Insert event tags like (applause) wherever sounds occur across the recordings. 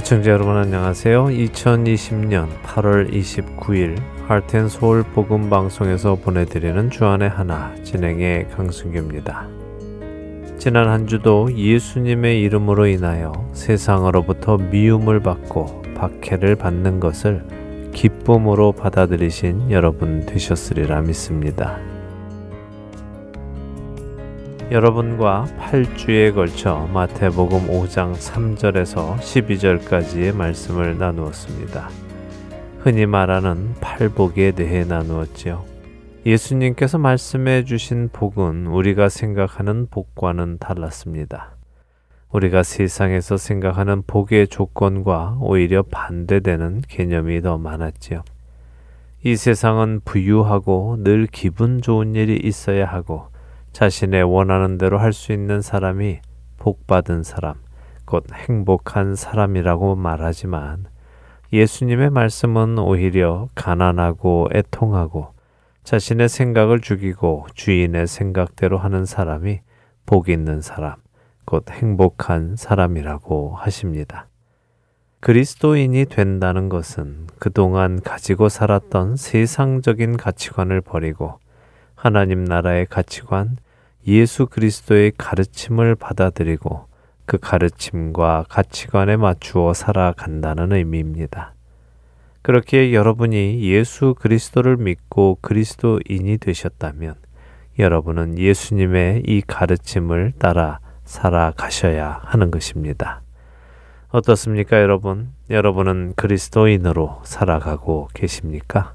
애청자 여러분 안녕하세요. 2020년 8월 29일 할텐 서울 복음 방송에서 보내드리는 주안의 하나 진행의 강승규입니다. 지난 한 주도 예수님의 이름으로 인하여 세상으로부터 미움을 받고 박해를 받는 것을 기쁨으로 받아들이신 여러분 되셨으리라 믿습니다. 여러분과 8주에 걸쳐 마태복음 5장 3절에서 12절까지의 말씀을 나누었습니다. 흔히 말하는 팔복에 대해 나누었지요. 예수님께서 말씀해 주신 복은 우리가 생각하는 복과는 달랐습니다. 우리가 세상에서 생각하는 복의 조건과 오히려 반대되는 개념이 더 많았지요. 이 세상은 부유하고 늘 기분 좋은 일이 있어야 하고 자신의 원하는 대로 할 수 있는 사람이 복받은 사람, 곧 행복한 사람이라고 말하지만 예수님의 말씀은 오히려 가난하고 애통하고 자신의 생각을 죽이고 주인의 생각대로 하는 사람이 복 있는 사람, 곧 행복한 사람이라고 하십니다. 그리스도인이 된다는 것은 그동안 가지고 살았던 세상적인 가치관을 버리고 하나님 나라의 가치관, 예수 그리스도의 가르침을 받아들이고 그 가르침과 가치관에 맞추어 살아간다는 의미입니다. 그렇게 여러분이 예수 그리스도를 믿고 그리스도인이 되셨다면 여러분은 예수님의 이 가르침을 따라 살아가셔야 하는 것입니다. 어떻습니까, 여러분? 여러분은 그리스도인으로 살아가고 계십니까?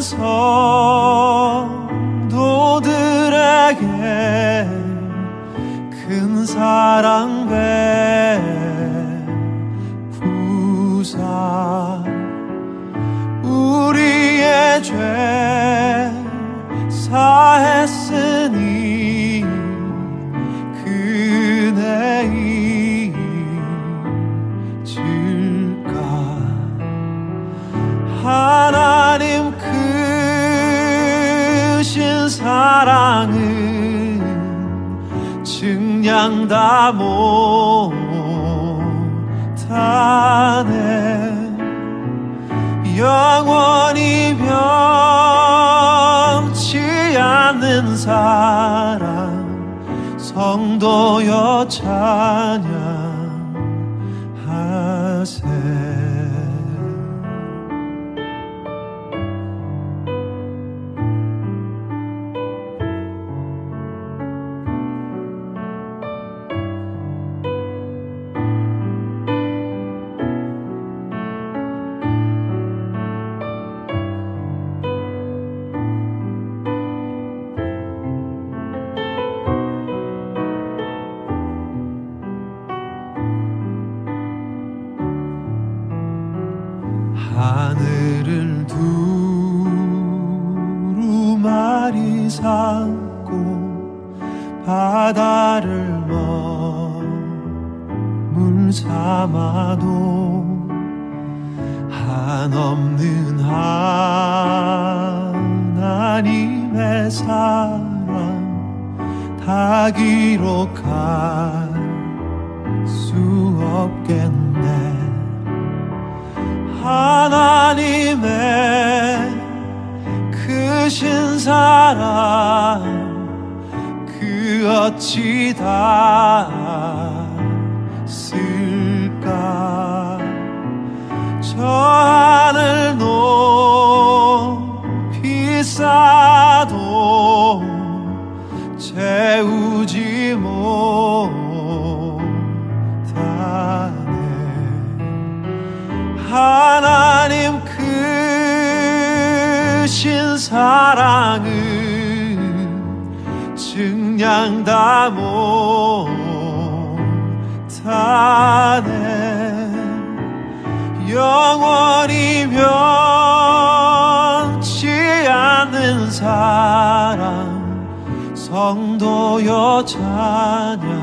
모든 성도들에게 큰 사랑 배. 이상 다 못하네. 영원히 변치 않는 사랑 성도여 찬양 어찌 다 쓸까? 저 하늘 높이 쌓도 채우지 못하네. 하나님 크신 사랑을 그냥 다 못하네. 영원히 변치 않는 사랑 성도여 찬양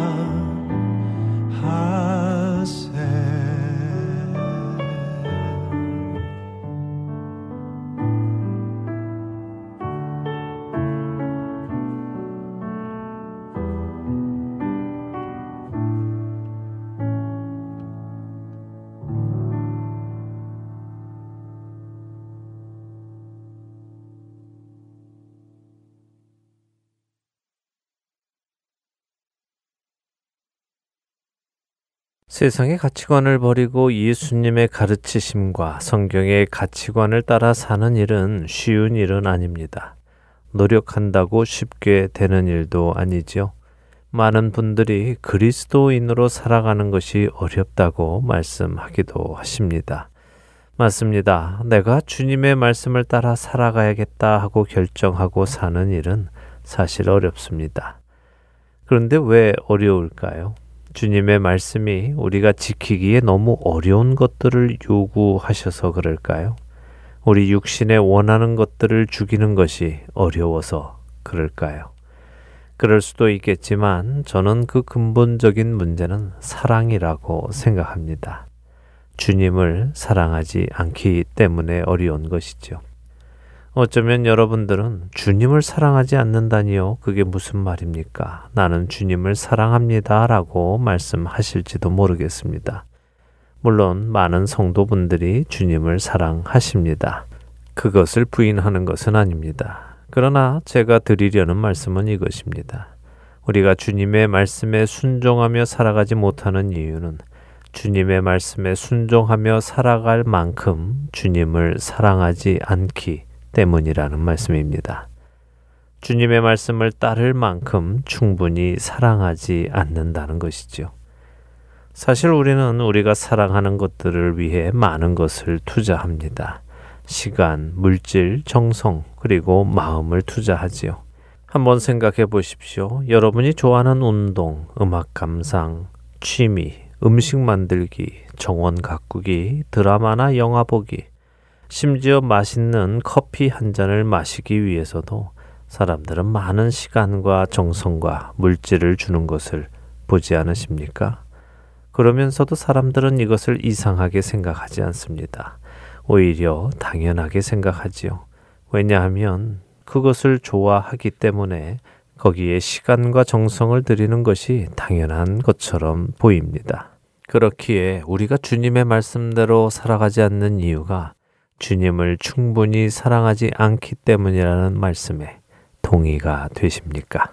세상의 가치관을 버리고 예수님의 가르치심과 성경의 가치관을 따라 사는 일은 쉬운 일은 아닙니다. 노력한다고 쉽게 되는 일도 아니지요. 많은 분들이 그리스도인으로 살아가는 것이 어렵다고 말씀하기도 하십니다. 맞습니다. 내가 주님의 말씀을 따라 살아가야겠다 하고 결정하고 사는 일은 사실 어렵습니다. 그런데 왜 어려울까요? 주님의 말씀이 우리가 지키기에 너무 어려운 것들을 요구하셔서 그럴까요? 우리 육신에 원하는 것들을 죽이는 것이 어려워서 그럴까요? 그럴 수도 있겠지만 저는 그 근본적인 문제는 사랑이라고 생각합니다. 주님을 사랑하지 않기 때문에 어려운 것이죠. 어쩌면 여러분들은 주님을 사랑하지 않는다니요. 그게 무슨 말입니까? 나는 주님을 사랑합니다. 라고 말씀하실지도 모르겠습니다. 물론 많은 성도분들이 주님을 사랑하십니다. 그것을 부인하는 것은 아닙니다. 그러나 제가 드리려는 말씀은 이것입니다. 우리가 주님의 말씀에 순종하며 살아가지 못하는 이유는 주님의 말씀에 순종하며 살아갈 만큼 주님을 사랑하지 않기 때문이라는 말씀입니다. 주님의 말씀을 따를 만큼 충분히 사랑하지 않는다는 것이죠. 사실 우리는 우리가 사랑하는 것들을 위해 많은 것을 투자합니다. 시간, 물질, 정성, 그리고 마음을 투자하지요. 한번 생각해 보십시오. 여러분이 좋아하는 운동, 음악 감상, 취미, 음식 만들기, 정원 가꾸기, 드라마나 영화 보기, 심지어 맛있는 커피 한 잔을 마시기 위해서도 사람들은 많은 시간과 정성과 물질을 주는 것을 보지 않으십니까? 그러면서도 사람들은 이것을 이상하게 생각하지 않습니다. 오히려 당연하게 생각하지요. 왜냐하면 그것을 좋아하기 때문에 거기에 시간과 정성을 들이는 것이 당연한 것처럼 보입니다. 그렇기에 우리가 주님의 말씀대로 살아가지 않는 이유가 주님을 충분히 사랑하지 않기 때문이라는 말씀에 동의가 되십니까?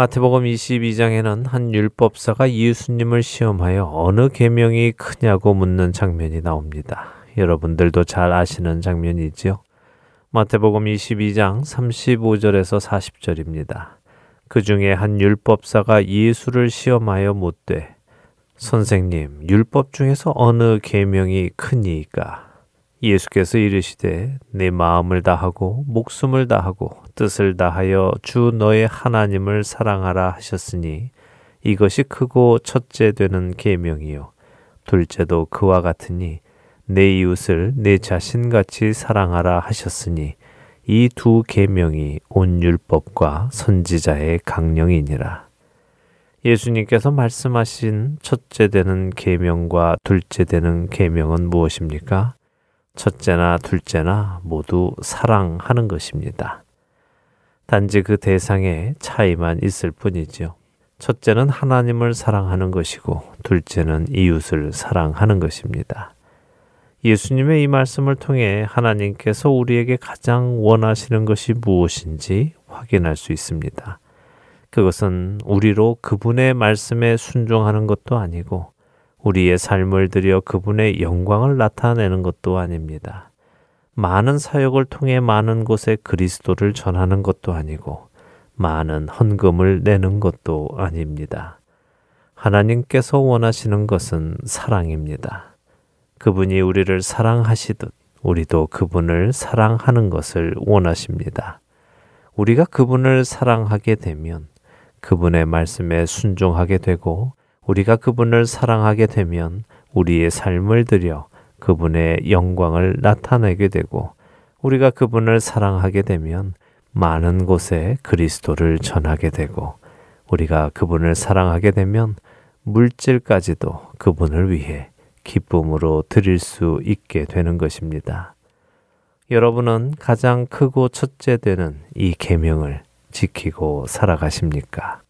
마태복음 22장에는 한 율법사가 예수님을 시험하여 어느 계명이 크냐고 묻는 장면이 나옵니다. 여러분들도 잘 아시는 장면이지요. 마태복음 22장 35절에서 40절입니다. 그 중에 한 율법사가 예수를 시험하여 묻되 선생님 율법 중에서 어느 계명이 크니까 예수께서 이르시되 내 마음을 다하고 목숨을 다하고 뜻을 다하여 주 너의 하나님을 사랑하라 하셨으니 이것이 크고 첫째 되는 계명이요 둘째도 그와 같으니 내 이웃을 내 자신같이 사랑하라 하셨으니 이 두 계명이 온 율법과 선지자의 강령이니라. 예수님께서 말씀하신 첫째 되는 계명과 둘째 되는 계명은 무엇입니까? 첫째나 둘째나 모두 사랑하는 것입니다. 단지 그 대상에 차이만 있을 뿐이지요. 첫째는 하나님을 사랑하는 것이고, 둘째는 이웃을 사랑하는 것입니다. 예수님의 이 말씀을 통해 하나님께서 우리에게 가장 원하시는 것이 무엇인지 확인할 수 있습니다. 그것은 우리로 그분의 말씀에 순종하는 것도 아니고 우리의 삶을 들여 그분의 영광을 나타내는 것도 아닙니다. 많은 사역을 통해 많은 곳에 그리스도를 전하는 것도 아니고 많은 헌금을 내는 것도 아닙니다. 하나님께서 원하시는 것은 사랑입니다. 그분이 우리를 사랑하시듯 우리도 그분을 사랑하는 것을 원하십니다. 우리가 그분을 사랑하게 되면 그분의 말씀에 순종하게 되고 우리가 그분을 사랑하게 되면 우리의 삶을 들여 그분의 영광을 나타내게 되고 우리가 그분을 사랑하게 되면 많은 곳에 그리스도를 전하게 되고 우리가 그분을 사랑하게 되면 물질까지도 그분을 위해 기쁨으로 드릴 수 있게 되는 것입니다. 여러분은 가장 크고 첫째 되는 이 계명을 지키고 살아가십니까?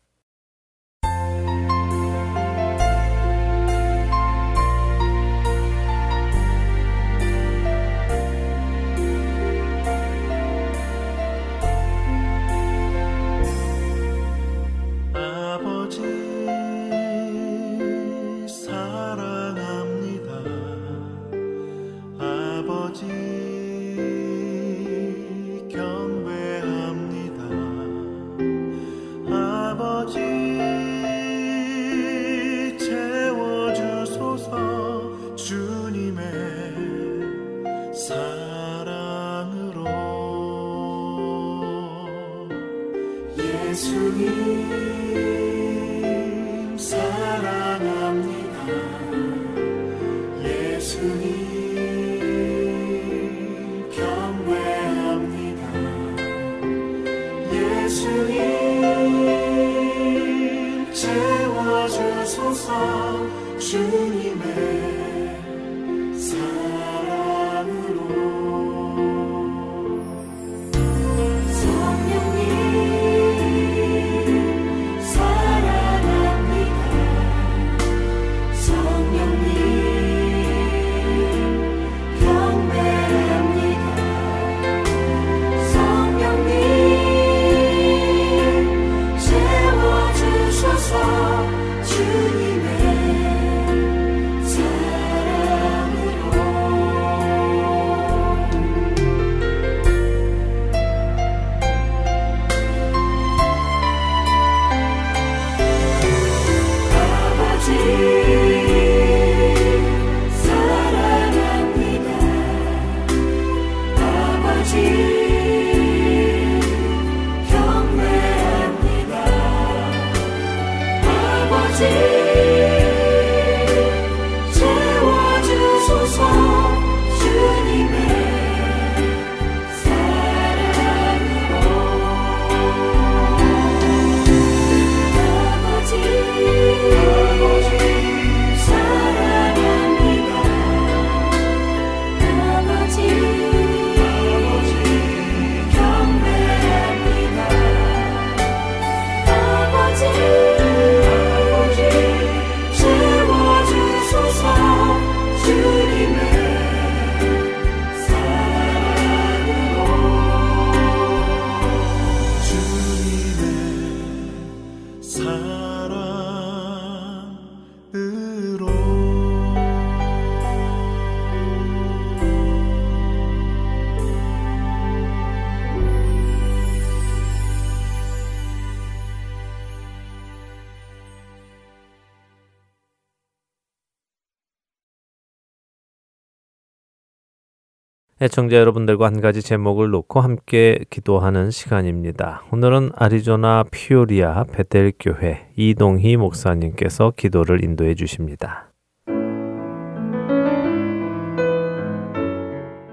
애청자 여러분들과 한 가지 제목을 놓고 함께 기도하는 시간입니다. 오늘은 아리조나 피오리아 베델 교회 이동희 목사님께서 기도를 인도해 주십니다.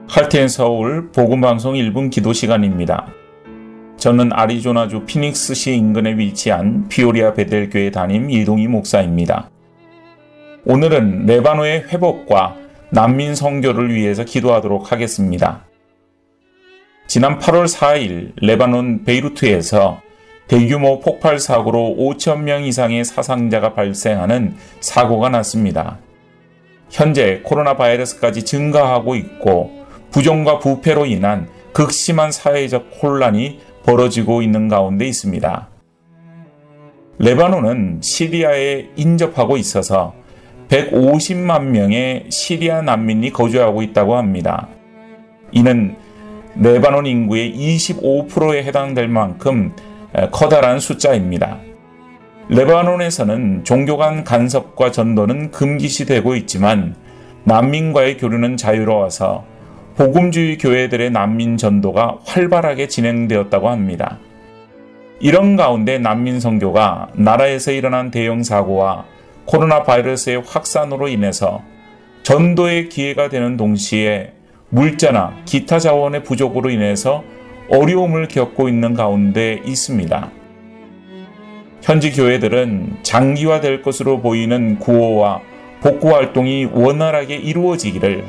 할텐 서울 복음 방송 1분 기도 시간입니다. 저는 아리조나주 피닉스시 인근에 위치한 피오리아 베델 교회 담임 이동희 목사입니다. 오늘은 레바노의 회복과 난민 선교를 위해서 기도하도록 하겠습니다. 지난 8월 4일 레바논 베이루트에서 대규모 폭발 사고로 5천 명 이상의 사상자가 발생하는 사고가 났습니다. 현재 코로나 바이러스까지 증가하고 있고 부정과 부패로 인한 극심한 사회적 혼란이 벌어지고 있는 가운데 있습니다. 레바논은 시리아에 인접하고 있어서 150만 명의 시리아 난민이 거주하고 있다고 합니다. 이는 레바논 인구의 25%에 해당될 만큼 커다란 숫자입니다. 레바논에서는 종교 간 간섭과 전도는 금기시되고 있지만 난민과의 교류는 자유로워서 복음주의 교회들의 난민 전도가 활발하게 진행되었다고 합니다. 이런 가운데 난민 선교가 나라에서 일어난 대형 사고와 코로나 바이러스의 확산으로 인해서 전도의 기회가 되는 동시에 물자나 기타 자원의 부족으로 인해서 어려움을 겪고 있는 가운데 있습니다. 현지 교회들은 장기화될 것으로 보이는 구호와 복구 활동이 원활하게 이루어지기를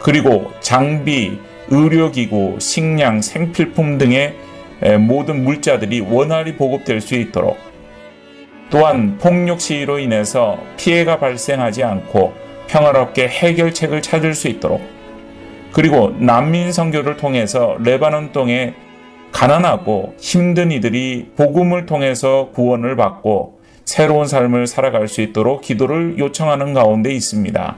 그리고 장비, 의료기구, 식량, 생필품 등의 모든 물자들이 원활히 보급될 수 있도록 또한 폭력 시위로 인해서 피해가 발생하지 않고 평화롭게 해결책을 찾을 수 있도록 그리고 난민 선교를 통해서 레바논 동에 가난하고 힘든 이들이 복음을 통해서 구원을 받고 새로운 삶을 살아갈 수 있도록 기도를 요청하는 가운데 있습니다.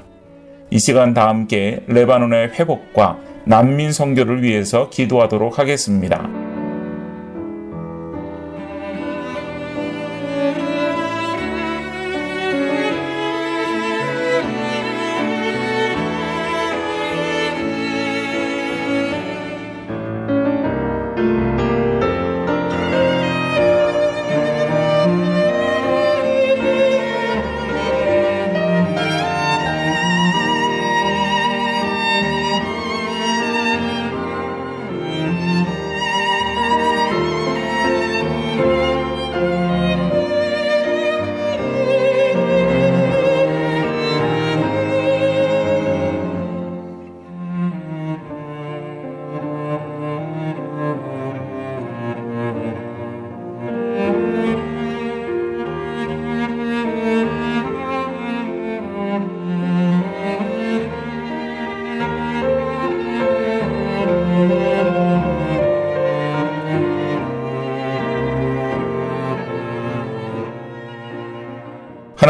이 시간 다 함께 레바논의 회복과 난민 선교를 위해서 기도하도록 하겠습니다.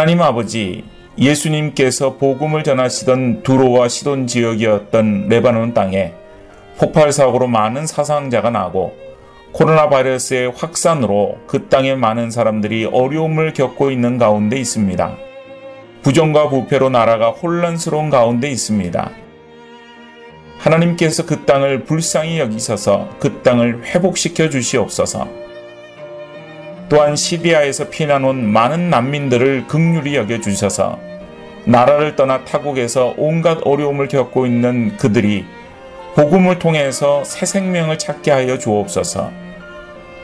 하나님 아버지, 예수님께서 복음을 전하시던 두로와 시돈 지역이었던 레바논 땅에 폭발 사고로 많은 사상자가 나고 코로나 바이러스의 확산으로 그 땅에 많은 사람들이 어려움을 겪고 있는 가운데 있습니다. 부정과 부패로 나라가 혼란스러운 가운데 있습니다. 하나님께서 그 땅을 불쌍히 여기셔서 그 땅을 회복시켜 주시옵소서. 또한 시리아에서 피난 온 많은 난민들을 극률히 여겨 주셔서 나라를 떠나 타국에서 온갖 어려움을 겪고 있는 그들이 복음을 통해서 새 생명을 찾게 하여 주옵소서.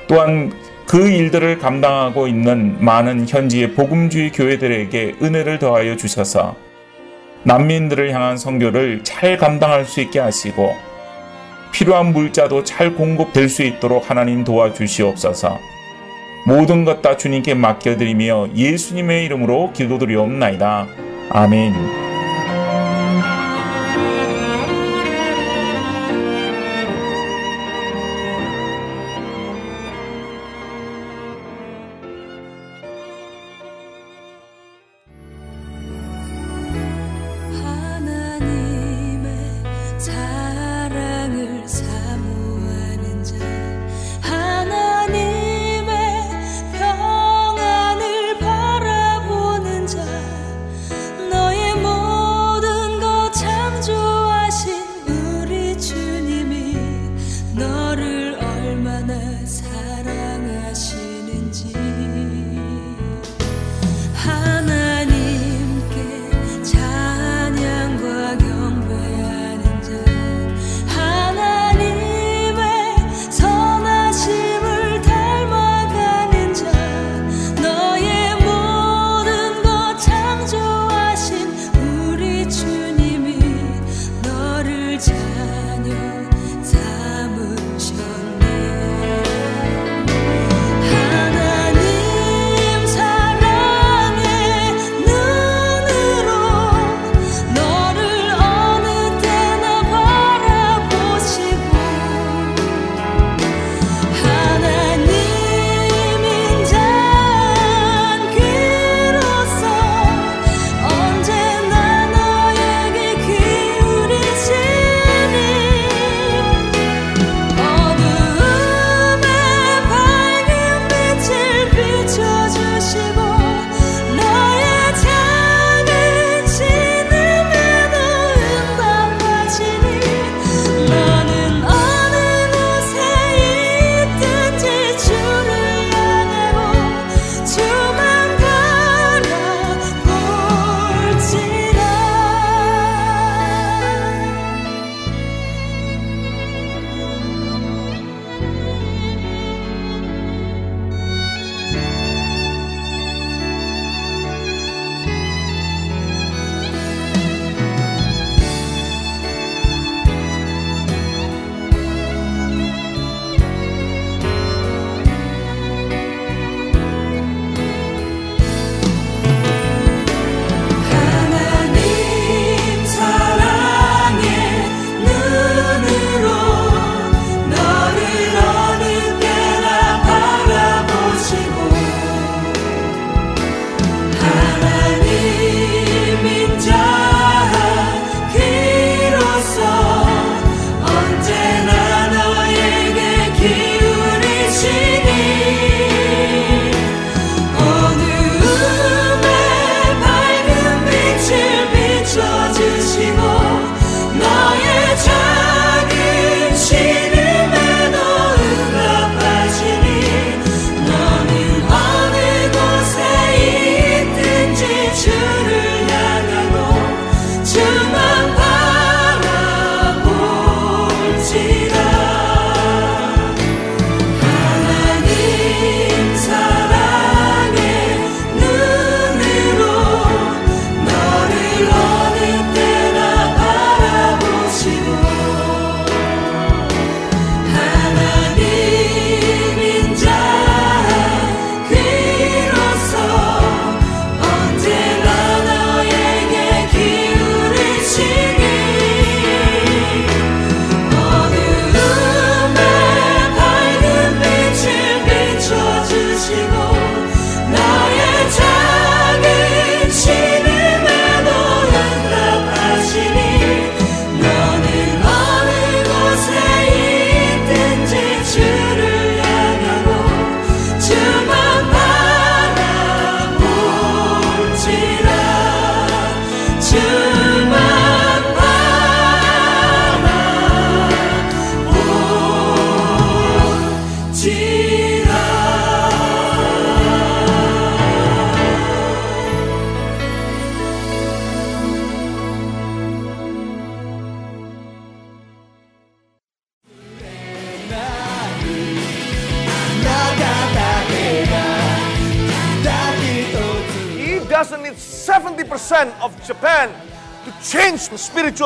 또한 그 일들을 감당하고 있는 많은 현지의 복음주의 교회들에게 은혜를 더하여 주셔서 난민들을 향한 선교를 잘 감당할 수 있게 하시고 필요한 물자도 잘 공급될 수 있도록 하나님 도와주시옵소서. 모든 것 다 주님께 맡겨드리며 예수님의 이름으로 기도드리옵나이다. 아멘.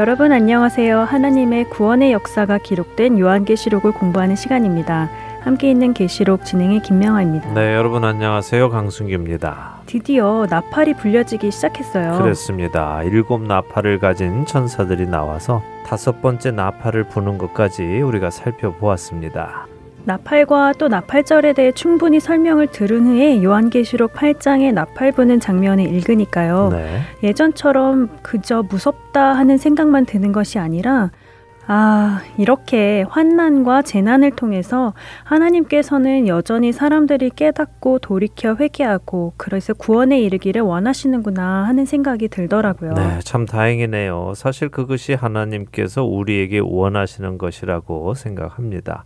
여러분 안녕하세요. 하나님의 구원의 역사가 기록된 요한계시록을 공부하는 시간입니다. 함께 있는 계시록 진행의 김명아입니다. 네, 여러분 안녕하세요. 강순규입니다. 드디어 나팔이 불려지기 시작했어요. 그렇습니다. 일곱 나팔을 가진 천사들이 나와서 다섯 번째 나팔을 부는 것까지 우리가 살펴보았습니다. 나팔과 또 나팔절에 대해 충분히 설명을 들은 후에 요한계시록 8장의 나팔 부는 장면을 읽으니까요. 네. 예전처럼 그저 무섭다 하는 생각만 드는 것이 아니라 아, 이렇게 환난과 재난을 통해서 하나님께서는 여전히 사람들이 깨닫고 돌이켜 회개하고 그래서 구원에 이르기를 원하시는구나 하는 생각이 들더라고요. 네, 참 다행이네요. 사실 그것이 하나님께서 우리에게 원하시는 것이라고 생각합니다.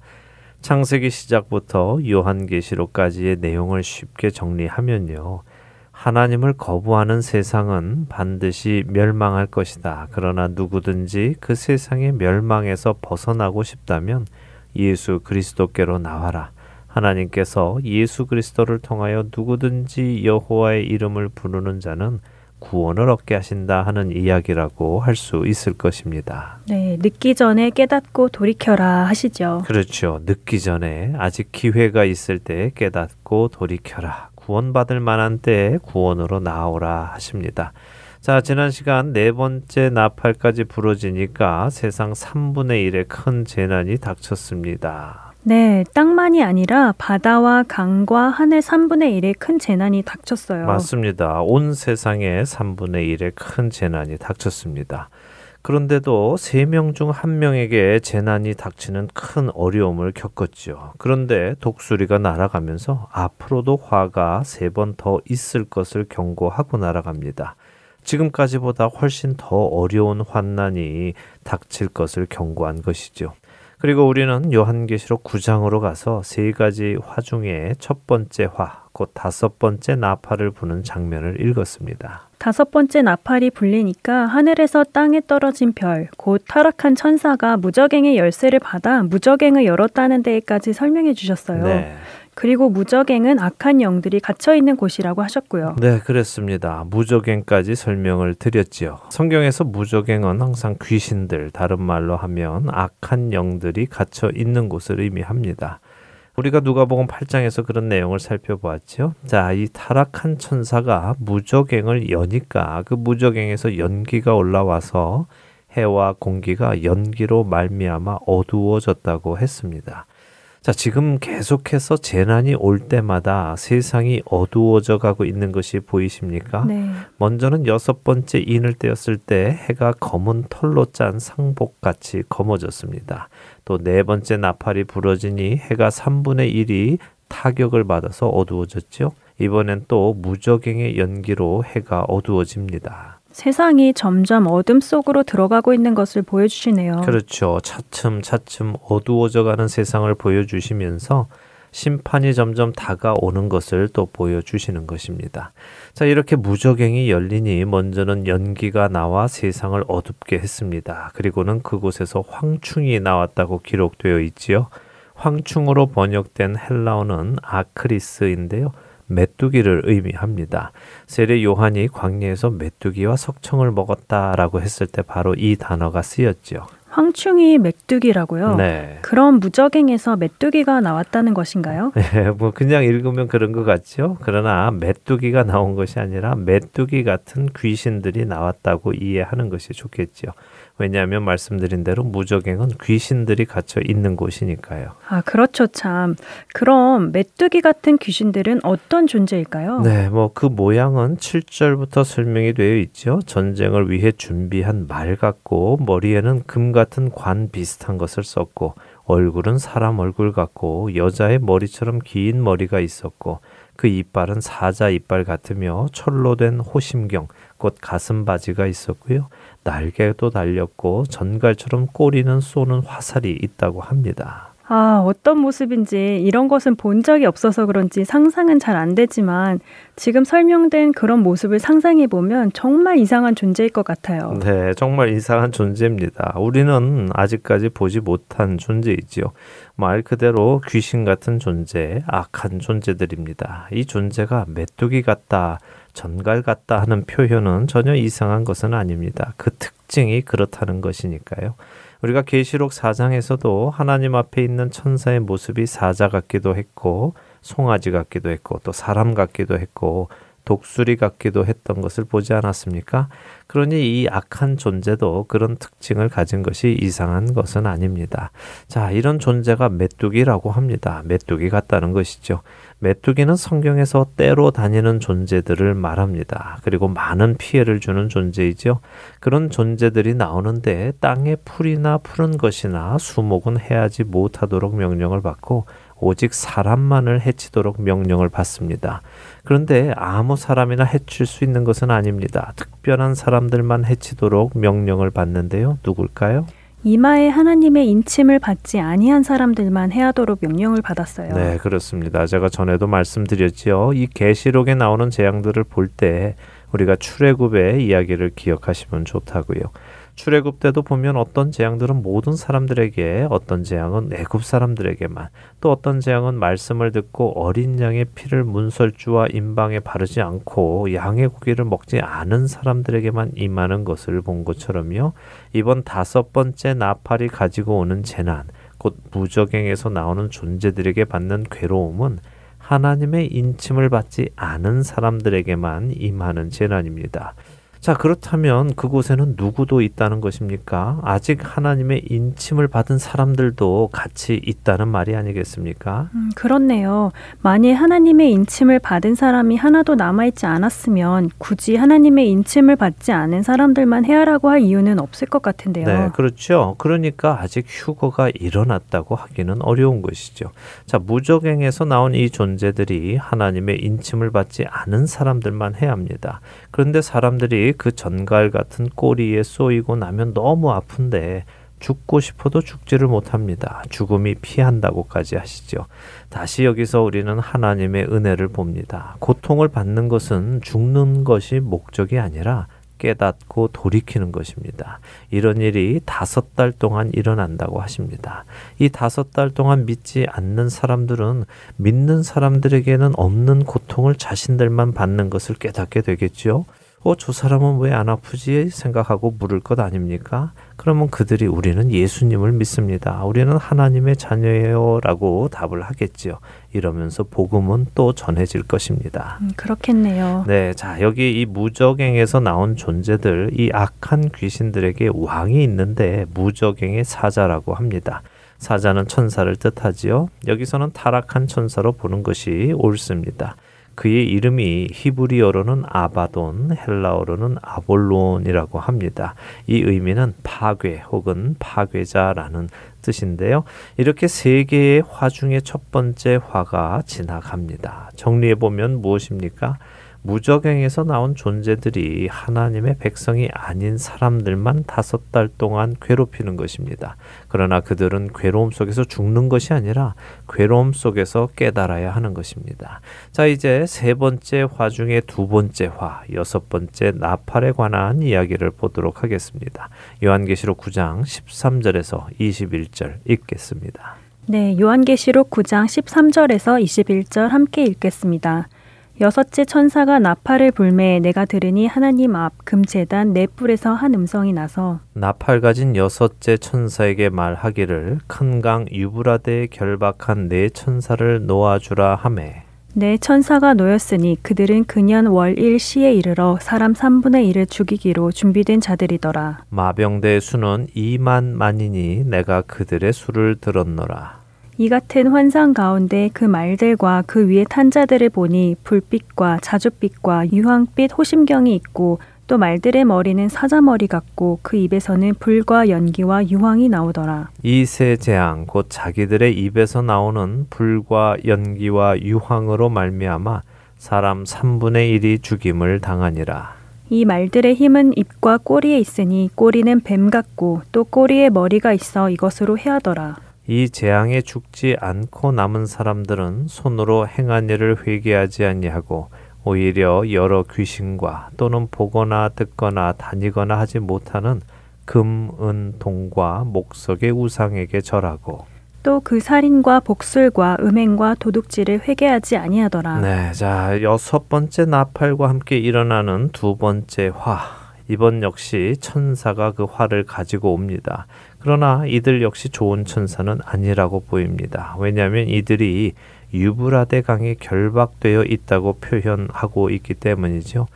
창세기 시작부터 요한계시록까지의 내용을 쉽게 정리하면요. 하나님을 거부하는 세상은 반드시 멸망할 것이다. 그러나 누구든지 그 세상의 멸망에서 벗어나고 싶다면 예수 그리스도께로 나와라. 하나님께서 예수 그리스도를 통하여 누구든지 여호와의 이름을 부르는 자는 구원을 얻게 하신다 하는 이야기라고 할 수 있을 것입니다. 네, 늦기 전에 깨닫고 돌이켜라 하시죠. 그렇죠. 늦기 전에 아직 기회가 있을 때 깨닫고 돌이켜라. 구원받을 만한 때에 구원으로 나오라 하십니다. 자, 지난 시간 네 번째 나팔까지 부러지니까 세상 3분의 1의 큰 재난이 닥쳤습니다. 네, 땅만이 아니라 바다와 강과 하늘 3분의 1의 큰 재난이 닥쳤어요. 맞습니다. 온 세상에 3분의 1의 큰 재난이 닥쳤습니다. 그런데도 세명중한 명에게 재난이 닥치는 큰 어려움을 겪었죠. 그런데 독수리가 날아가면서 앞으로도 화가 세번더 있을 것을 경고하고 날아갑니다. 지금까지보다 훨씬 더 어려운 환난이 닥칠 것을 경고한 것이죠. 그리고 우리는 요한계시록 9장으로 가서 세 가지 화 중에 첫 번째 화, 곧 다섯 번째 나팔을 부는 장면을 읽었습니다. 다섯 번째 나팔이 불리니까 하늘에서 땅에 떨어진 별, 곧 타락한 천사가 무적행의 열쇠를 받아 무적행을 열었다는 데까지 설명해 주셨어요. 네. 그리고 무적행은 악한 영들이 갇혀 있는 곳이라고 하셨고요. 네, 그렇습니다. 무적행까지 설명을 드렸지요. 성경에서 무적행은 항상 귀신들, 다른 말로 하면 악한 영들이 갇혀 있는 곳을 의미합니다. 우리가 누가복음 8장에서 그런 내용을 살펴보았죠. 자, 이 타락한 천사가 무적행을 여니까 그 무적행에서 연기가 올라와서 해와 공기가 연기로 말미암아 어두워졌다고 했습니다. 자, 지금 계속해서 재난이 올 때마다 세상이 어두워져 가고 있는 것이 보이십니까? 네. 먼저는 여섯 번째 인을 떼었을 때 해가 검은 털로 짠 상복 같이 검어졌습니다. 또 네 번째 나팔이 부러지니 해가 3분의 1이 타격을 받아서 어두워졌죠. 이번엔 또 무적행의 연기로 해가 어두워집니다. 세상이 점점 어둠 속으로 들어가고 있는 것을 보여주시네요. 그렇죠. 차츰 차츰 어두워져 가는 세상을 보여주시면서 심판이 점점 다가오는 것을 또 보여주시는 것입니다. 자, 이렇게 무적행이 열리니 먼저는 연기가 나와 세상을 어둡게 했습니다. 그리고는 그곳에서 황충이 나왔다고 기록되어 있지요. 황충으로 번역된 헬라어는 아크리스인데요. 메뚜기를 의미합니다. 세례 요한이 광야에서 메뚜기와 석청을 먹었다라고 했을 때 바로 이 단어가 쓰였죠. 황충이 메뚜기라고요? 네. 그럼 무적행에서 메뚜기가 나왔다는 것인가요? 네, (laughs) 뭐 그냥 읽으면 그런 것 같죠. 그러나 메뚜기가 나온 것이 아니라 메뚜기 같은 귀신들이 나왔다고 이해하는 것이 좋겠죠. 왜냐하면 말씀드린 대로 무적행은 귀신들이 갇혀 있는 곳이니까요. 아, 그렇죠, 참. 그럼 메뚜기 같은 귀신들은 어떤 존재일까요? 네, 뭐 그 모양은 7절부터 설명이 되어 있죠. 전쟁을 위해 준비한 말 같고 머리에는 금 같은 관 비슷한 것을 썼고 얼굴은 사람 얼굴 같고 여자의 머리처럼 긴 머리가 있었고 그 이빨은 사자 이빨 같으며 철로 된 호심경 곧 가슴 바지가 있었고요. 날개도 달렸고 전갈처럼 꼬리는 쏘는 화살이 있다고 합니다. 아, 어떤 모습인지 이런 것은 본 적이 없어서 그런지 상상은 잘 안 되지만 지금 설명된 그런 모습을 상상해 보면 정말 이상한 존재일 것 같아요. 네, 정말 이상한 존재입니다. 우리는 아직까지 보지 못한 존재이지요. 말 그대로 귀신 같은 존재, 악한 존재들입니다. 이 존재가 메뚜기 같다, 전갈 같다 하는 표현은 전혀 이상한 것은 아닙니다. 그 특징이 그렇다는 것이니까요. 우리가 계시록 4장에서도 하나님 앞에 있는 천사의 모습이 사자 같기도 했고 송아지 같기도 했고 또 사람 같기도 했고 독수리 같기도 했던 것을 보지 않았습니까? 그러니 이 악한 존재도 그런 특징을 가진 것이 이상한 것은 아닙니다. 자, 이런 존재가 메뚜기라고 합니다. 메뚜기 같다는 것이죠. 메뚜기는 성경에서 때로 다니는 존재들을 말합니다. 그리고 많은 피해를 주는 존재이죠. 그런 존재들이 나오는데 땅에 풀이나 푸른 것이나 수목은 해하지 못하도록 명령을 받고 오직 사람만을 해치도록 명령을 받습니다. 그런데 아무 사람이나 해칠 수 있는 것은 아닙니다. 특별한 사람들만 해치도록 명령을 받는데요. 누굴까요? 이마에 하나님의 인침을 받지 아니한 사람들만 해하도록 명령을 받았어요. 네, 그렇습니다. 제가 전에도 말씀드렸지요. 이 계시록에 나오는 재앙들을 볼 때 우리가 출애굽의 이야기를 기억하시면 좋다고요. 출애굽 때도 보면 어떤 재앙들은 모든 사람들에게 어떤 재앙은 애굽 사람들에게만 또 어떤 재앙은 말씀을 듣고 어린 양의 피를 문설주와 임방에 바르지 않고 양의 고기를 먹지 않은 사람들에게만 임하는 것을 본 것처럼요. 이번 다섯 번째 나팔이 가지고 오는 재난 곧 무적행에서 나오는 존재들에게 받는 괴로움은 하나님의 인침을 받지 않은 사람들에게만 임하는 재난입니다. 자, 그렇다면 그곳에는 누구도 있다는 것입니까? 아직 하나님의 인침을 받은 사람들도 같이 있다는 말이 아니겠습니까? 음, 그렇네요. 만일 하나님의 인침을 받은 사람이 하나도 남아있지 않았으면 굳이 하나님의 인침을 받지 않은 사람들만 해야라고 할 이유는 없을 것 같은데요. 네, 그렇죠. 그러니까 아직 휴거가 일어났다고 하기는 어려운 것이죠. 자, 무적행에서 나온 이 존재들이 하나님의 인침을 받지 않은 사람들만 해야 합니다. 그런데 사람들이 그 전갈 같은 꼬리에 쏘이고 나면 너무 아픈데 죽고 싶어도 죽지를 못합니다. 죽음이 피한다고까지 하시죠. 다시 여기서 우리는 하나님의 은혜를 봅니다. 고통을 받는 것은 죽는 것이 목적이 아니라 깨닫고 돌이키는 것입니다. 이런 일이 다섯 달 동안 일어난다고 하십니다. 이 다섯 달 동안 믿지 않는 사람들은 믿는 사람들에게는 없는 고통을 자신들만 받는 것을 깨닫게 되겠죠. 어, 저 사람은 왜 안 아프지? 생각하고 물을 것 아닙니까? 그러면 그들이 우리는 예수님을 믿습니다. 우리는 하나님의 자녀예요. 라고 답을 하겠지요. 이러면서 복음은 또 전해질 것입니다. 음, 그렇겠네요. 네. 자, 여기 이 무적행에서 나온 존재들, 이 악한 귀신들에게 왕이 있는데 무적행의 사자라고 합니다. 사자는 천사를 뜻하지요. 여기서는 타락한 천사로 보는 것이 옳습니다. 그의 이름이 히브리어로는 아바돈, 헬라어로는 아볼론이라고 합니다. 이 의미는 파괴 혹은 파괴자라는 뜻인데요. 이렇게 세 개의 화 중에 첫 번째 화가 지나갑니다. 정리해 보면 무엇입니까? 무적행에서 나온 존재들이 하나님의 백성이 아닌 사람들만 다섯 달 동안 괴롭히는 것입니다. 그러나 그들은 괴로움 속에서 죽는 것이 아니라 괴로움 속에서 깨달아야 하는 것입니다. 자, 이제 세 번째 화 중에 두 번째 화, 여섯 번째 나팔에 관한 이야기를 보도록 하겠습니다. 요한계시록 9장 13절에서 21절 읽겠습니다. 네, 요한계시록 9장 13절에서 21절 함께 읽겠습니다. 여섯째 천사가 나팔을 불매 내가 들으니 하나님 앞 금재단 네 뿔에서 한 음성이 나서 나팔 가진 여섯째 천사에게 말하기를 큰 강 유브라데에 결박한 네 천사를 놓아주라 하매 네 천사가 놓였으니 그들은 그년 월일 시에 이르러 사람 3분의 1을 죽이기로 준비된 자들이더라. 마병대의 수는 2만 만이니 내가 그들의 수를 들었노라. 이 같은 환상 가운데 그 말들과 그 위에 탄 자들을 보니 불빛과 자줏빛과 유황빛 호심경이 있고 또 말들의 머리는 사자머리 같고 그 입에서는 불과 연기와 유황이 나오더라. 이 세 재앙 곧 자기들의 입에서 나오는 불과 연기와 유황으로 말미암아 사람 3분의 1이 죽임을 당하니라. 이 말들의 힘은 입과 꼬리에 있으니 꼬리는 뱀 같고 또 꼬리에 머리가 있어 이것으로 해하더라. 이 재앙에 죽지 않고 남은 사람들은 손으로 행한 일을 회개하지 아니하고 오히려 여러 귀신과 또는 보거나 듣거나 다니거나 하지 못하는 금, 은, 동과 목석의 우상에게 절하고 또 그 살인과 복술과 음행과 도둑질을 회개하지 아니하더라. 네, 자 여섯 번째 나팔과 함께 일어나는 두 번째 화. 이번 역시 천사가 그 화를 가지고 옵니다. 그러나 이들 역시 좋은 천사는 아니라고 보입니다. 왜냐하면 이들이 유브라데 강에 결박되어 있다고 표현하고 있기 때문이죠.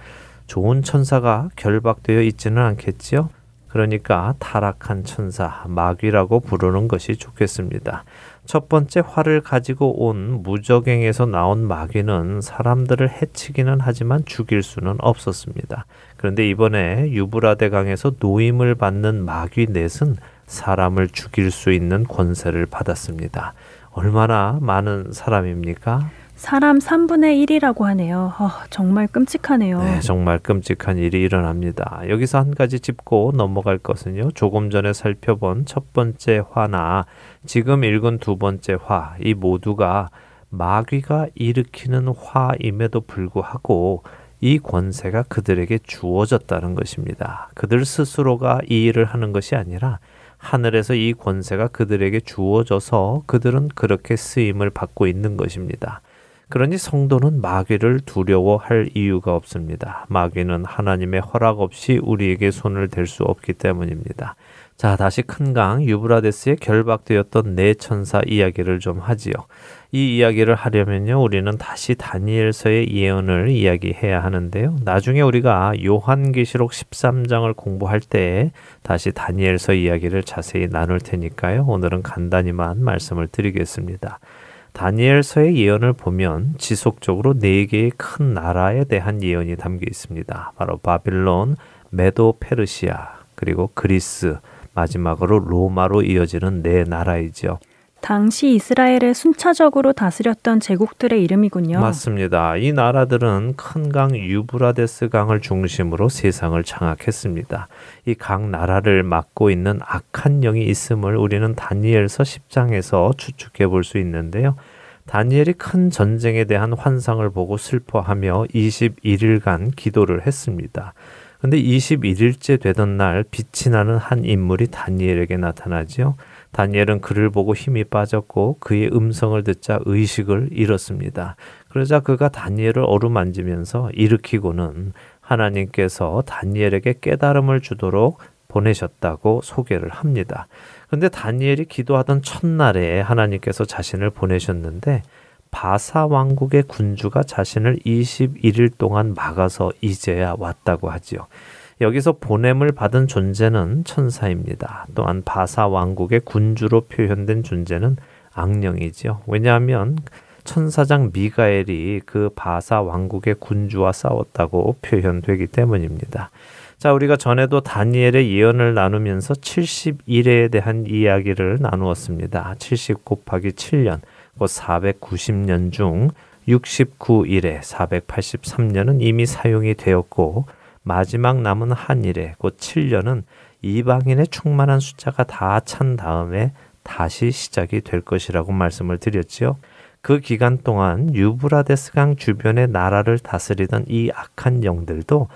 좋은 천사가 결박되어 있지는 않겠지요. 그러니까 타락한 천사, 마귀라고 부르는 것이 좋겠습니다. 첫 번째 화를 가지고 온 무적행에서 나온 마귀는 사람들을 해치기는 하지만 죽일 수는 없었습니다. 그런데 이번에 유브라데 강에서 노임을 받는 마귀 넷은 사람을 죽일 수 있는 권세를 받았습니다. 얼마나 많은 사람입니까? 사람 3분의 1이라고 하네요. 어, 정말 끔찍하네요. 네, 정말 끔찍한 일이 일어납니다. 여기서 한 가지 짚고 넘어갈 것은요. 조금 전에 살펴본 첫 번째 화나 지금 읽은 두 번째 화, 이 모두가 마귀가 일으키는 화임에도 불구하고 이 권세가 그들에게 주어졌다는 것입니다. 그들 스스로가 이 일을 하는 것이 아니라 하늘에서 이 권세가 그들에게 주어져서 그들은 그렇게 쓰임을 받고 있는 것입니다. 그러니 성도는 마귀를 두려워할 이유가 없습니다. 마귀는 하나님의 허락 없이 우리에게 손을 댈 수 없기 때문입니다. 자, 다시 큰 강 유브라데스에 결박되었던 네 천사 이야기를 좀 하지요. 이 이야기를 하려면요, 우리는 다시 다니엘서의 예언을 이야기해야 하는데요. 나중에 우리가 요한계시록 13장을 공부할 때 다시 다니엘서 이야기를 자세히 나눌 테니까요. 오늘은 간단히만 말씀을 드리겠습니다. 다니엘서의 예언을 보면 지속적으로 네 개의 큰 나라에 대한 예언이 담겨 있습니다. 바로 바빌론, 메도 페르시아, 그리고 그리스, 마지막으로 로마로 이어지는 네 나라이죠. 당시 이스라엘을 순차적으로 다스렸던 제국들의 이름이군요. 맞습니다. 이 나라들은 큰 강 유브라데스 강을 중심으로 세상을 장악했습니다. 이 각 나라를 맡고 있는 악한 영이 있음을 우리는 다니엘서 10장에서 추측해 볼 수 있는데요. 다니엘이 큰 전쟁에 대한 환상을 보고 슬퍼하며 21일간 기도를 했습니다. 근데 21일째 되던 날 빛이 나는 한 인물이 다니엘에게 나타나지요. 다니엘은 그를 보고 힘이 빠졌고 그의 음성을 듣자 의식을 잃었습니다. 그러자 그가 다니엘을 어루만지면서 일으키고는 하나님께서 다니엘에게 깨달음을 주도록 보내셨다고 소개를 합니다. 근데 다니엘이 기도하던 첫날에 하나님께서 자신을 보내셨는데 바사 왕국의 군주가 자신을 21일 동안 막아서 이제야 왔다고 하지요. 여기서 보냄을 받은 존재는 천사입니다. 또한 바사 왕국의 군주로 표현된 존재는 악령이지요. 왜냐하면 천사장 미가엘이 그 바사 왕국의 군주와 싸웠다고 표현되기 때문입니다. 자, 우리가 전에도 다니엘의 예언을 나누면서 71회에 대한 이야기를 나누었습니다. 70 곱하기 7년, 곧 490년 중 69일에 483년은 이미 사용이 되었고 마지막 남은 한 일에 곧 7년은 이방인의 충만한 숫자가 다 찬 다음에 다시 시작이 될 것이라고 말씀을 드렸지요. 그 기간 동안 유브라데스 강 주변의 나라를 다스리던 이 악한 영들도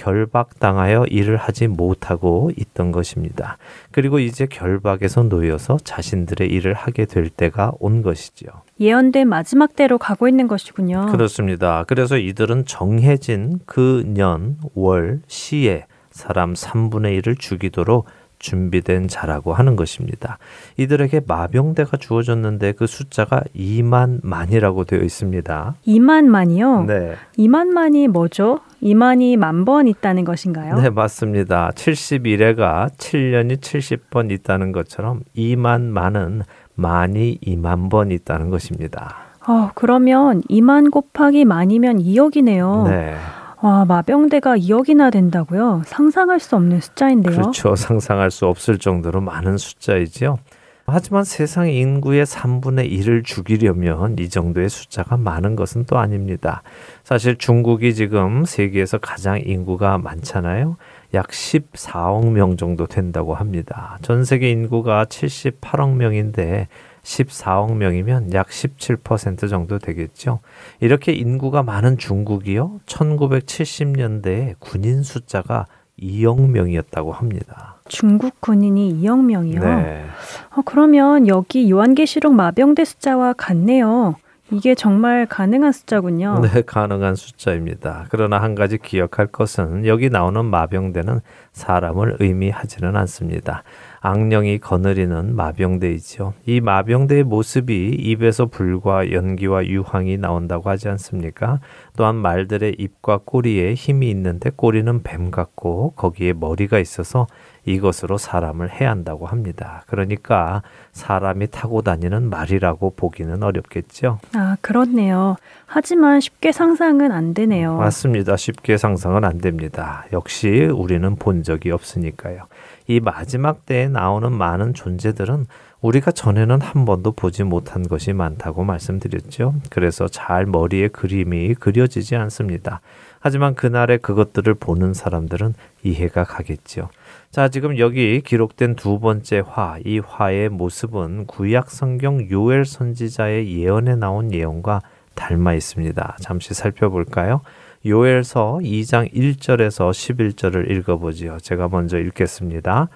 결박당하여 일을 하지 못하고 있던 것입니다. 그리고 이제 결박에서 놓여서 자신들의 일을 하게 될 때가 온 것이지요. 예언된 마지막 때로 가고 있는 것이군요. 그렇습니다. 그래서 이들은 정해진 그 년, 월, 시에 사람 3분의 1을 죽이도록 준비된 자라고 하는 것입니다. 이들에게 마병대가 주어졌는데 그 숫자가 2만 만이라고 되어 있습니다. 2만 만이요? 네. 2만 만이 뭐죠? 2만이 만 번 있다는 것인가요? 네, 맞습니다. 71회가 7년이 70번 있다는 것처럼 2만 만은 만이 2만 번 있다는 것입니다. 어, 그러면 2만 곱하기 만이면 2억이네요. 네. 와, 마병대가 2억이나 된다고요? 상상할 수 없는 숫자인데요. 그렇죠. 상상할 수 없을 정도로 많은 숫자이지요. 하지만 세상 인구의 3분의 1을 죽이려면 이 정도의 숫자가 많은 것은 또 아닙니다. 사실 중국이 지금 세계에서 가장 인구가 많잖아요. 약 14억 명 정도 된다고 합니다. 전 세계 인구가 78억 명인데 14억 명이면 약 17% 정도 되겠죠. 이렇게 인구가 많은 중국이요. 1970년대에 군인 숫자가 2억 명이었다고 합니다. 중국 군인이 2억 명이요? 네. 어, 그러면 여기 요한계시록 마병대 숫자와 같네요. 이게 정말 가능한 숫자군요. 네, 가능한 숫자입니다. 그러나 한 가지 기억할 것은 여기 나오는 마병대는 사람을 의미하지는 않습니다. 악령이 거느리는 마병대이죠. 이 마병대의 모습이 입에서 불과 연기와 유황이 나온다고 하지 않습니까? 또한 말들의 입과 꼬리에 힘이 있는데 꼬리는 뱀 같고 거기에 머리가 있어서 이것으로 사람을 해한다고 합니다. 그러니까 사람이 타고 다니는 말이라고 보기는 어렵겠죠. 아, 그렇네요. 하지만 쉽게 상상은 안 되네요. 맞습니다. 쉽게 상상은 안 됩니다. 역시 우리는 본 적이 없으니까요. 이 마지막 때에 나오는 많은 존재들은 우리가 전에는 한 번도 보지 못한 것이 많다고 말씀드렸죠. 그래서 잘 머리에 그림이 그려지지 않습니다. 하지만 그날에 그것들을 보는 사람들은 이해가 가겠죠. 자, 지금 여기 기록된 두 번째 화, 이 화의 모습은 구약 성경 요엘 선지자의 예언에 나온 예언과 닮아 있습니다. 잠시 살펴볼까요? 요엘서 2장 1절에서 11절을 읽어보지요. 제가 먼저 읽겠습니다.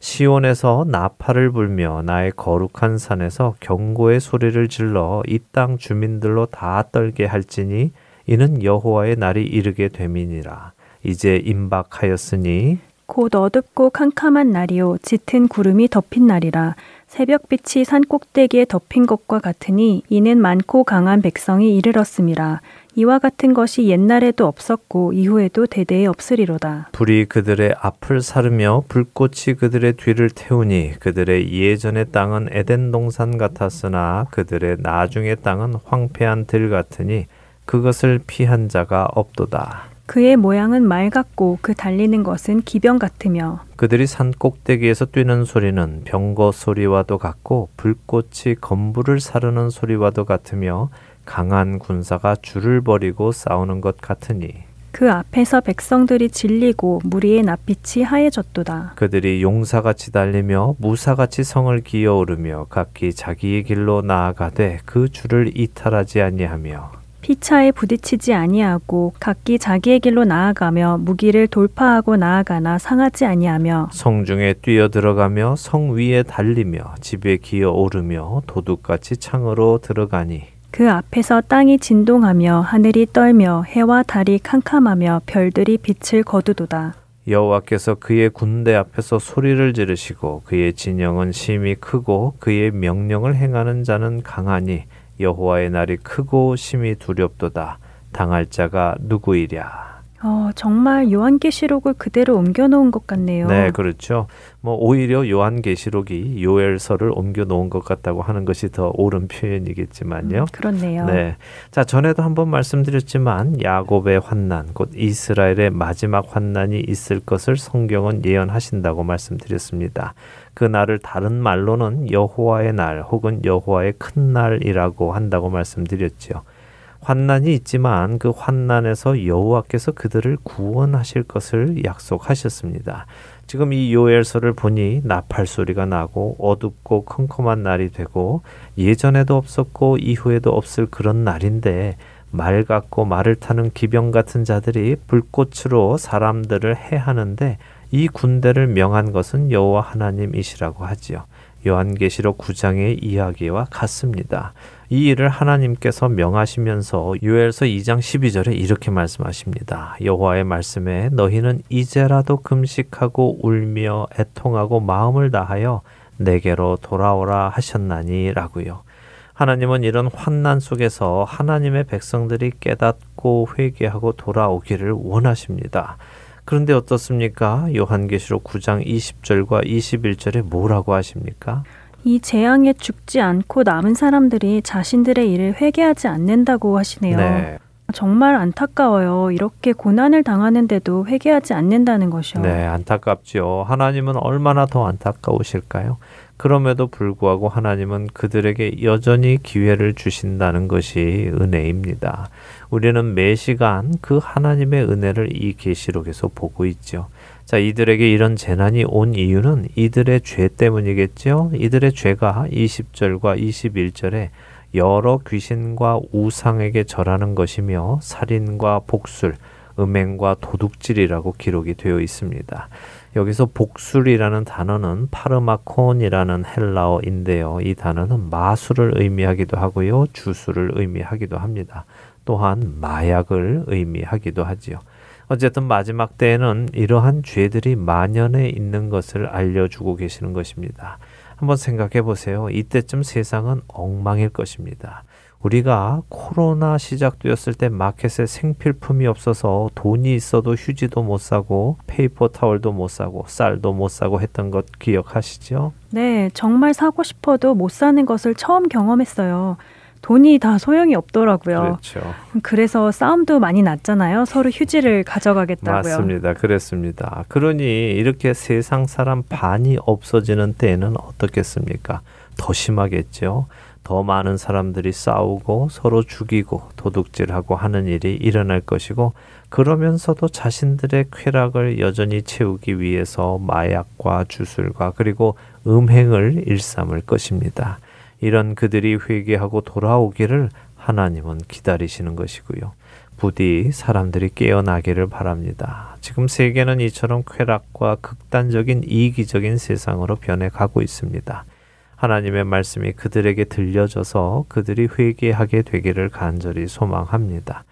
시온에서 나팔을 불며 나의 거룩한 산에서 경고의 소리를 질러 이 땅 주민들로 다 떨게 할지니 이는 여호와의 날이 이르게 됨이니라. 이제 임박하였으니 곧 어둡고 캄캄한 날이요 짙은 구름이 덮인 날이라 새벽빛이 산 꼭대기에 덮인 것과 같으니 이는 많고 강한 백성이 이르렀음이라 이와 같은 것이 옛날에도 없었고 이후에도 대대에 없으리로다. 불이 그들의 앞을 사르며 불꽃이 그들의 뒤를 태우니 그들의 예전의 땅은 에덴 동산 같았으나 그들의 나중의 땅은 황폐한 들 같으니 그것을 피한 자가 없도다. 그의 모양은 말 같고 그 달리는 것은 기병 같으며 그들이 산 꼭대기에서 뛰는 소리는 병거 소리와도 같고 불꽃이 건물을 사르는 소리와도 같으며 강한 군사가 줄을 버리고 싸우는 것 같으니 그 앞에서 백성들이 질리고 무리의 낯빛이 하얘졌도다. 그들이 용사같이 달리며 무사같이 성을 기어오르며 각기 자기의 길로 나아가되 그 줄을 이탈하지 아니하며 피차에 부딪히지 아니하고 각기 자기의 길로 나아가며 무기를 돌파하고 나아가나 상하지 아니하며 성중에 뛰어 들어가며 성 위에 달리며 집에 기어 오르며 도둑같이 창으로 들어가니 그 앞에서 땅이 진동하며 하늘이 떨며 해와 달이 캄캄하며 별들이 빛을 거두도다. 여호와께서 그의 군대 앞에서 소리를 지르시고 그의 진영은 심히 크고 그의 명령을 행하는 자는 강하니 여호와의 날이 크고 심히 두렵도다. 당할 자가 누구이랴. 어, 정말 요한계시록을 그대로 옮겨놓은 것 같네요. 네, 그렇죠. 뭐 오히려 요한계시록이 요엘서를 옮겨놓은 것 같다고 하는 것이 더 옳은 표현이겠지만요. 음, 그렇네요. 네, 자 전에도 한번 말씀드렸지만 야곱의 환난, 곧 이스라엘의 마지막 환난이 있을 것을 성경은 예언하신다고 말씀드렸습니다. 그 날을 다른 말로는 여호와의 날 혹은 여호와의 큰 날이라고 한다고 말씀드렸지요. 환난이 있지만 그 환난에서 여호와께서 그들을 구원하실 것을 약속하셨습니다. 지금 이 요엘서를 보니 나팔 소리가 나고 어둡고 컴컴한 날이 되고 예전에도 없었고 이후에도 없을 그런 날인데 말 같고 말을 타는 기병 같은 자들이 불꽃으로 사람들을 해하는데 이 군대를 명한 것은 여호와 하나님이시라고 하지요. 요한계시록 9장의 이야기와 같습니다. 이 일을 하나님께서 명하시면서 요엘서 2장 12절에 이렇게 말씀하십니다. 여호와의 말씀에 너희는 이제라도 금식하고 울며 애통하고 마음을 다하여 내게로 돌아오라 하셨나니라고요. 하나님은 이런 환난 속에서 하나님의 백성들이 깨닫고 회개하고 돌아오기를 원하십니다. 그런데 어떻습니까? 요한계시록 9장 20절과 21절에 뭐라고 하십니까? 이 재앙에 죽지 않고 남은 사람들이 자신들의 일을 회개하지 않는다고 하시네요. 네. 정말 안타까워요. 이렇게 고난을 당하는데도 회개하지 않는다는 것이요. 네, 안타깝죠. 하나님은 얼마나 더 안타까우실까요? 그럼에도 불구하고 하나님은 그들에게 여전히 기회를 주신다는 것이 은혜입니다. 우리는 매 시간 그 하나님의 은혜를 이 계시록에서 보고 있죠. 자, 이들에게 이런 재난이 온 이유는 이들의 죄 때문이겠죠. 이들의 죄가 20절과 21절에 여러 귀신과 우상에게 절하는 것이며 살인과 복술, 음행과 도둑질이라고 기록이 되어 있습니다. 여기서 복술이라는 단어는 파르마콘이라는 헬라어인데요. 이 단어는 마술을 의미하기도 하고요. 주술을 의미하기도 합니다. 또한 마약을 의미하기도 하지요. 어쨌든 마지막 때에는 이러한 죄들이 만연해 있는 것을 알려주고 계시는 것입니다. 한번 생각해 보세요. 이때쯤 세상은 엉망일 것입니다. 우리가 코로나 시작되었을 때 마켓에 생필품이 없어서 돈이 있어도 휴지도 못 사고 페이퍼 타월도 못 사고 쌀도 못 사고 했던 것 기억하시죠? 네, 정말 사고 싶어도 못 사는 것을 처음 경험했어요. 돈이 다 소용이 없더라고요. 그렇죠. 그래서 싸움도 많이 났잖아요. 서로 휴지를 가져가겠다고요. 맞습니다. 그랬습니다. 그러니 이렇게 세상 사람 반이 없어지는 때에는 어떻겠습니까? 더 심하겠죠. 더 많은 사람들이 싸우고 서로 죽이고 도둑질하고 하는 일이 일어날 것이고 그러면서도 자신들의 쾌락을 여전히 채우기 위해서 마약과 주술과 그리고 음행을 일삼을 것입니다. 이런 그들이 회개하고 돌아오기를 하나님은 기다리시는 것이고요. 부디 사람들이 깨어나기를 바랍니다. 지금 세계는 이처럼 쾌락과 극단적인 이기적인 세상으로 변해가고 있습니다. 하나님의 말씀이 그들에게 들려져서 그들이 회개하게 되기를 간절히 소망합니다.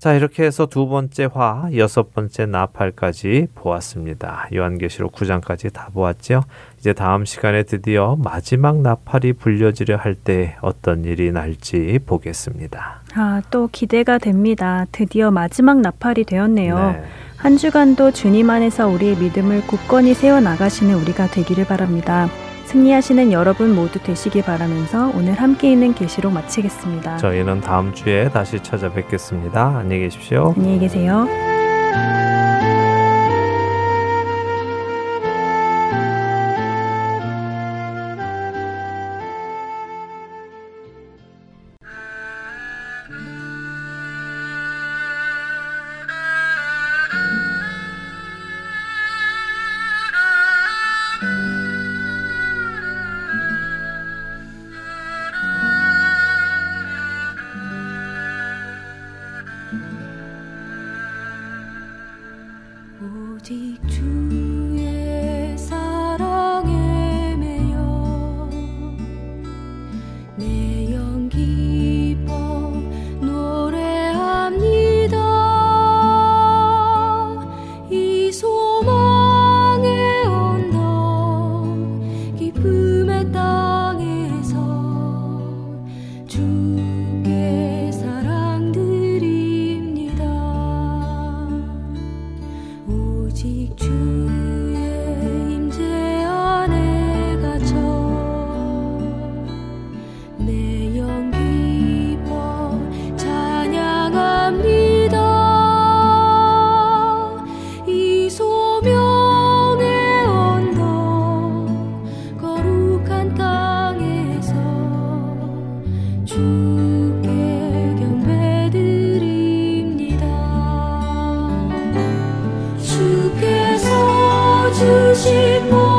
자, 이렇게 해서 두 번째 화, 여섯 번째 나팔까지 보았습니다. 요한계시록 9장까지 다 보았죠? 이제 다음 시간에 드디어 마지막 나팔이 불려지려 할 때 어떤 일이 날지 보겠습니다. 아, 또 기대가 됩니다. 드디어 마지막 나팔이 되었네요. 네. 한 주간도 주님 안에서 우리의 믿음을 굳건히 세워 나가시는 우리가 되기를 바랍니다. 승리하시는 여러분 모두 되시기 바라면서 오늘 함께 있는 계시록 마치겠습니다. 저희는 다음 주에 다시 찾아뵙겠습니다. 안녕히 계십시오. 안녕히 계세요. 自信も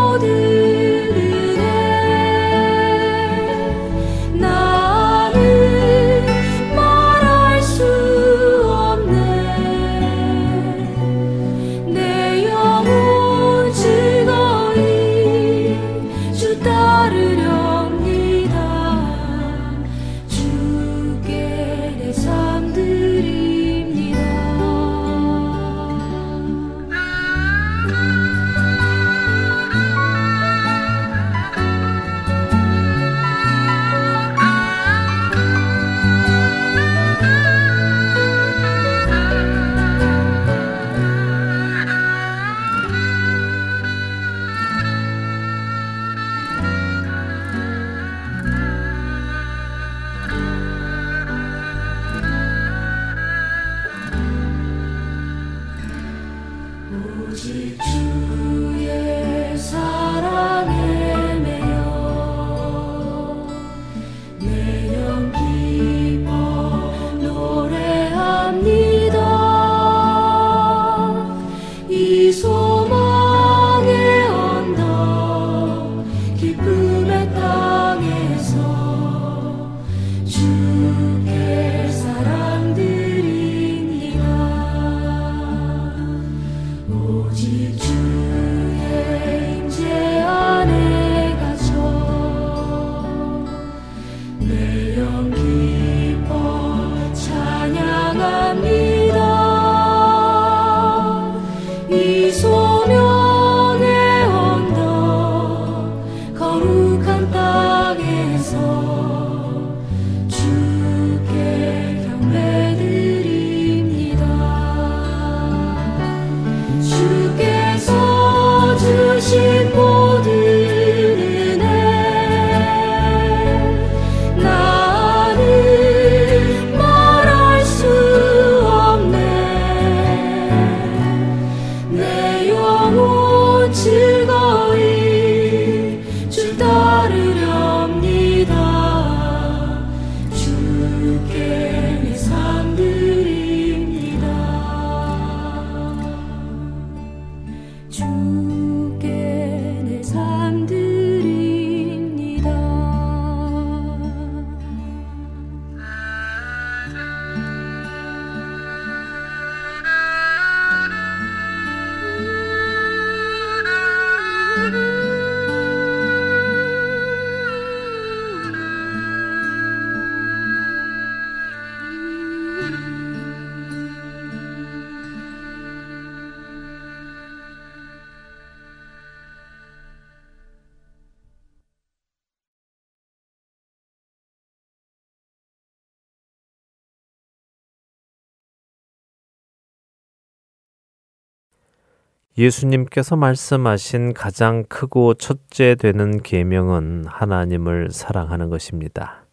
예수님께서 말씀하신 가장 크고 첫째 되는 계명은 하나님을 사랑하는 것입니다.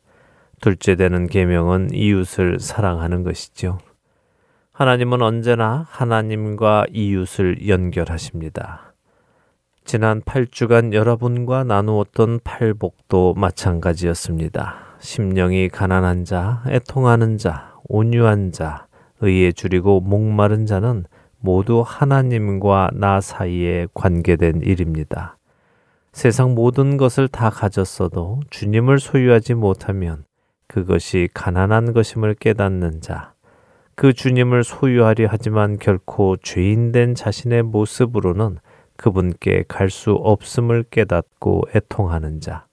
둘째 되는 계명은 이웃을 사랑하는 것이죠. 하나님은 언제나 하나님과 이웃을 연결하십니다. 지난 8주간 여러분과 나누었던 팔복도 마찬가지였습니다. 심령이 가난한 자, 애통하는 자, 온유한 자, 의에 줄이고 목마른 자는 모두 하나님과 나 사이에 관계된 일입니다. 세상 모든 것을 다 가졌어도 주님을 소유하지 못하면 그것이 가난한 것임을 깨닫는 자, 그 주님을 소유하려 하지만 결코 죄인된 자신의 모습으로는 그분께 갈 수 없음을 깨닫고 애통하는 자,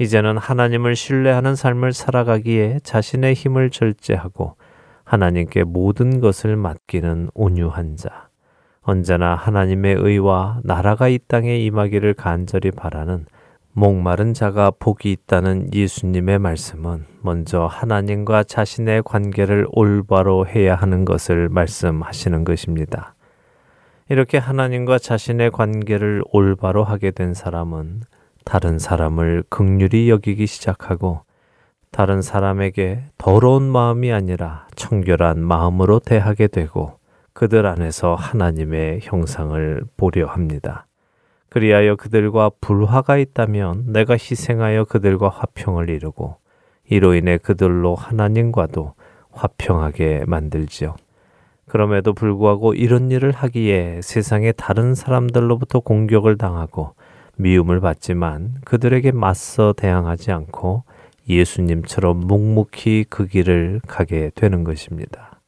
이제는 하나님을 신뢰하는 삶을 살아가기에 자신의 힘을 절제하고 하나님께 모든 것을 맡기는 온유한 자, 언제나 하나님의 의와 나라가 이 땅에 임하기를 간절히 바라는 목마른 자가 복이 있다는 예수님의 말씀은 먼저 하나님과 자신의 관계를 올바로 해야 하는 것을 말씀하시는 것입니다. 이렇게 하나님과 자신의 관계를 올바로 하게 된 사람은 다른 사람을 극률히 여기기 시작하고 다른 사람에게 더러운 마음이 아니라 청결한 마음으로 대하게 되고 그들 안에서 하나님의 형상을 보려 합니다. 그리하여 그들과 불화가 있다면 내가 희생하여 그들과 화평을 이루고 이로 인해 그들로 하나님과도 화평하게 만들지요. 그럼에도 불구하고 이런 일을 하기에 세상의 다른 사람들로부터 공격을 당하고 미움을 받지만 그들에게 맞서 대항하지 않고 예수님처럼 묵묵히 그 길을 가게 되는 것입니다.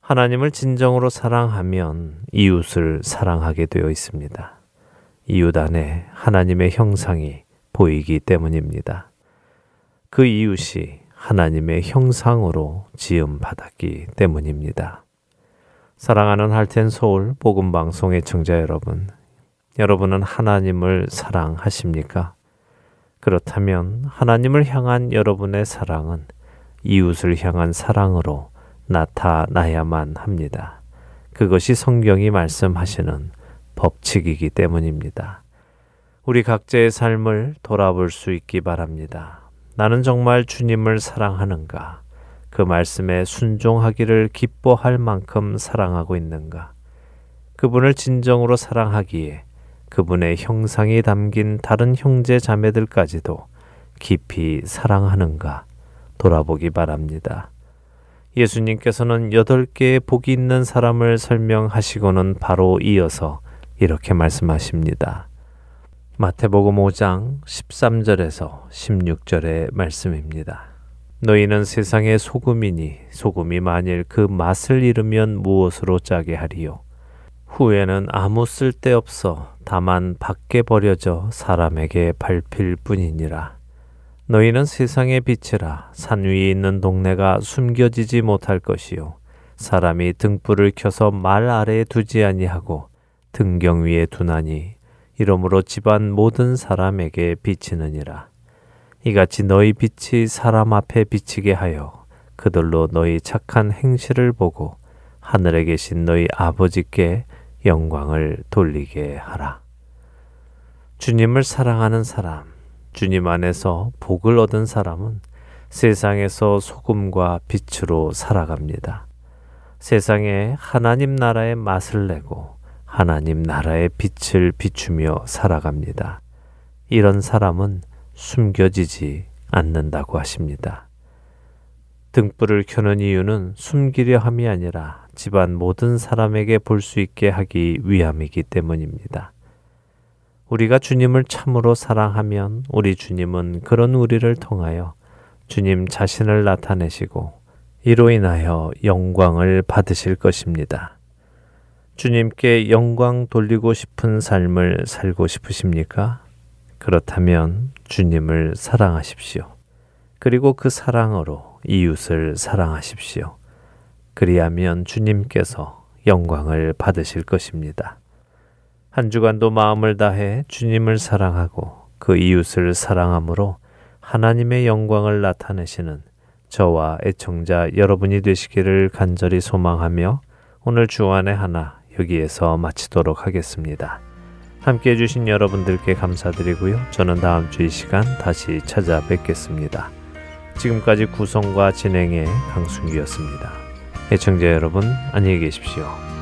하나님을 진정으로 사랑하면 이웃을 사랑하게 되어 있습니다. 이웃 안에 하나님의 형상이 보이기 때문입니다. 그 이웃이 하나님의 형상으로 지음 받았기 때문입니다. 사랑하는 할텐 서울 복음 방송의 청자 여러분, 여러분은 하나님을 사랑하십니까? 그렇다면 하나님을 향한 여러분의 사랑은 이웃을 향한 사랑으로 나타나야만 합니다. 그것이 성경이 말씀하시는 법칙이기 때문입니다. 우리 각자의 삶을 돌아볼 수 있기 바랍니다. 나는 정말 주님을 사랑하는가? 그 말씀에 순종하기를 기뻐할 만큼 사랑하고 있는가? 그분을 진정으로 사랑하기에 그분의 형상이 담긴 다른 형제 자매들까지도 깊이 사랑하는가 돌아보기 바랍니다. 예수님께서는 여덟 개의 복이 있는 사람을 설명하시고는 바로 이어서 이렇게 말씀하십니다. 마태복음 5장 13절에서 16절의 말씀입니다. 너희는 세상의 소금이니 소금이 만일 그 맛을 잃으면 무엇으로 짜게 하리요? 후에는 아무 쓸데없어 다만 밖에 버려져 사람에게 밟힐 뿐이니라. 너희는 세상의 빛이라 산 위에 있는 동네가 숨겨지지 못할 것이요. 사람이 등불을 켜서 말 아래에 두지 아니하고 등경 위에 두나니 이러므로 집안 모든 사람에게 비치느니라. 이같이 너희 빛이 사람 앞에 비치게 하여 그들로 너희 착한 행실을 보고 하늘에 계신 너희 아버지께 영광을 돌리게 하라. 주님을 사랑하는 사람, 주님 안에서 복을 얻은 사람은 세상에서 소금과 빛으로 살아갑니다. 세상에 하나님 나라의 맛을 내고 하나님 나라의 빛을 비추며 살아갑니다. 이런 사람은 숨겨지지 않는다고 하십니다. 등불을 켜는 이유는 숨기려 함이 아니라 집안 모든 사람에게 볼 수 있게 하기 위함이기 때문입니다. 우리가 주님을 참으로 사랑하면 우리 주님은 그런 우리를 통하여 주님 자신을 나타내시고 이로 인하여 영광을 받으실 것입니다. 주님께 영광 돌리고 싶은 삶을 살고 싶으십니까? 그렇다면 주님을 사랑하십시오. 그리고 그 사랑으로 이웃을 사랑하십시오. 그리하면 주님께서 영광을 받으실 것입니다. 한 주간도 마음을 다해 주님을 사랑하고 그 이웃을 사랑함으로 하나님의 영광을 나타내시는 저와 애청자 여러분이 되시기를 간절히 소망하며 오늘 주안의 하나 여기에서 마치도록 하겠습니다. 함께 해주신 여러분들께 감사드리고요. 저는 다음 주 이 시간 다시 찾아뵙겠습니다. 지금까지 구성과 진행의 강순기였습니다. 애청자 여러분, 안녕히 계십시오.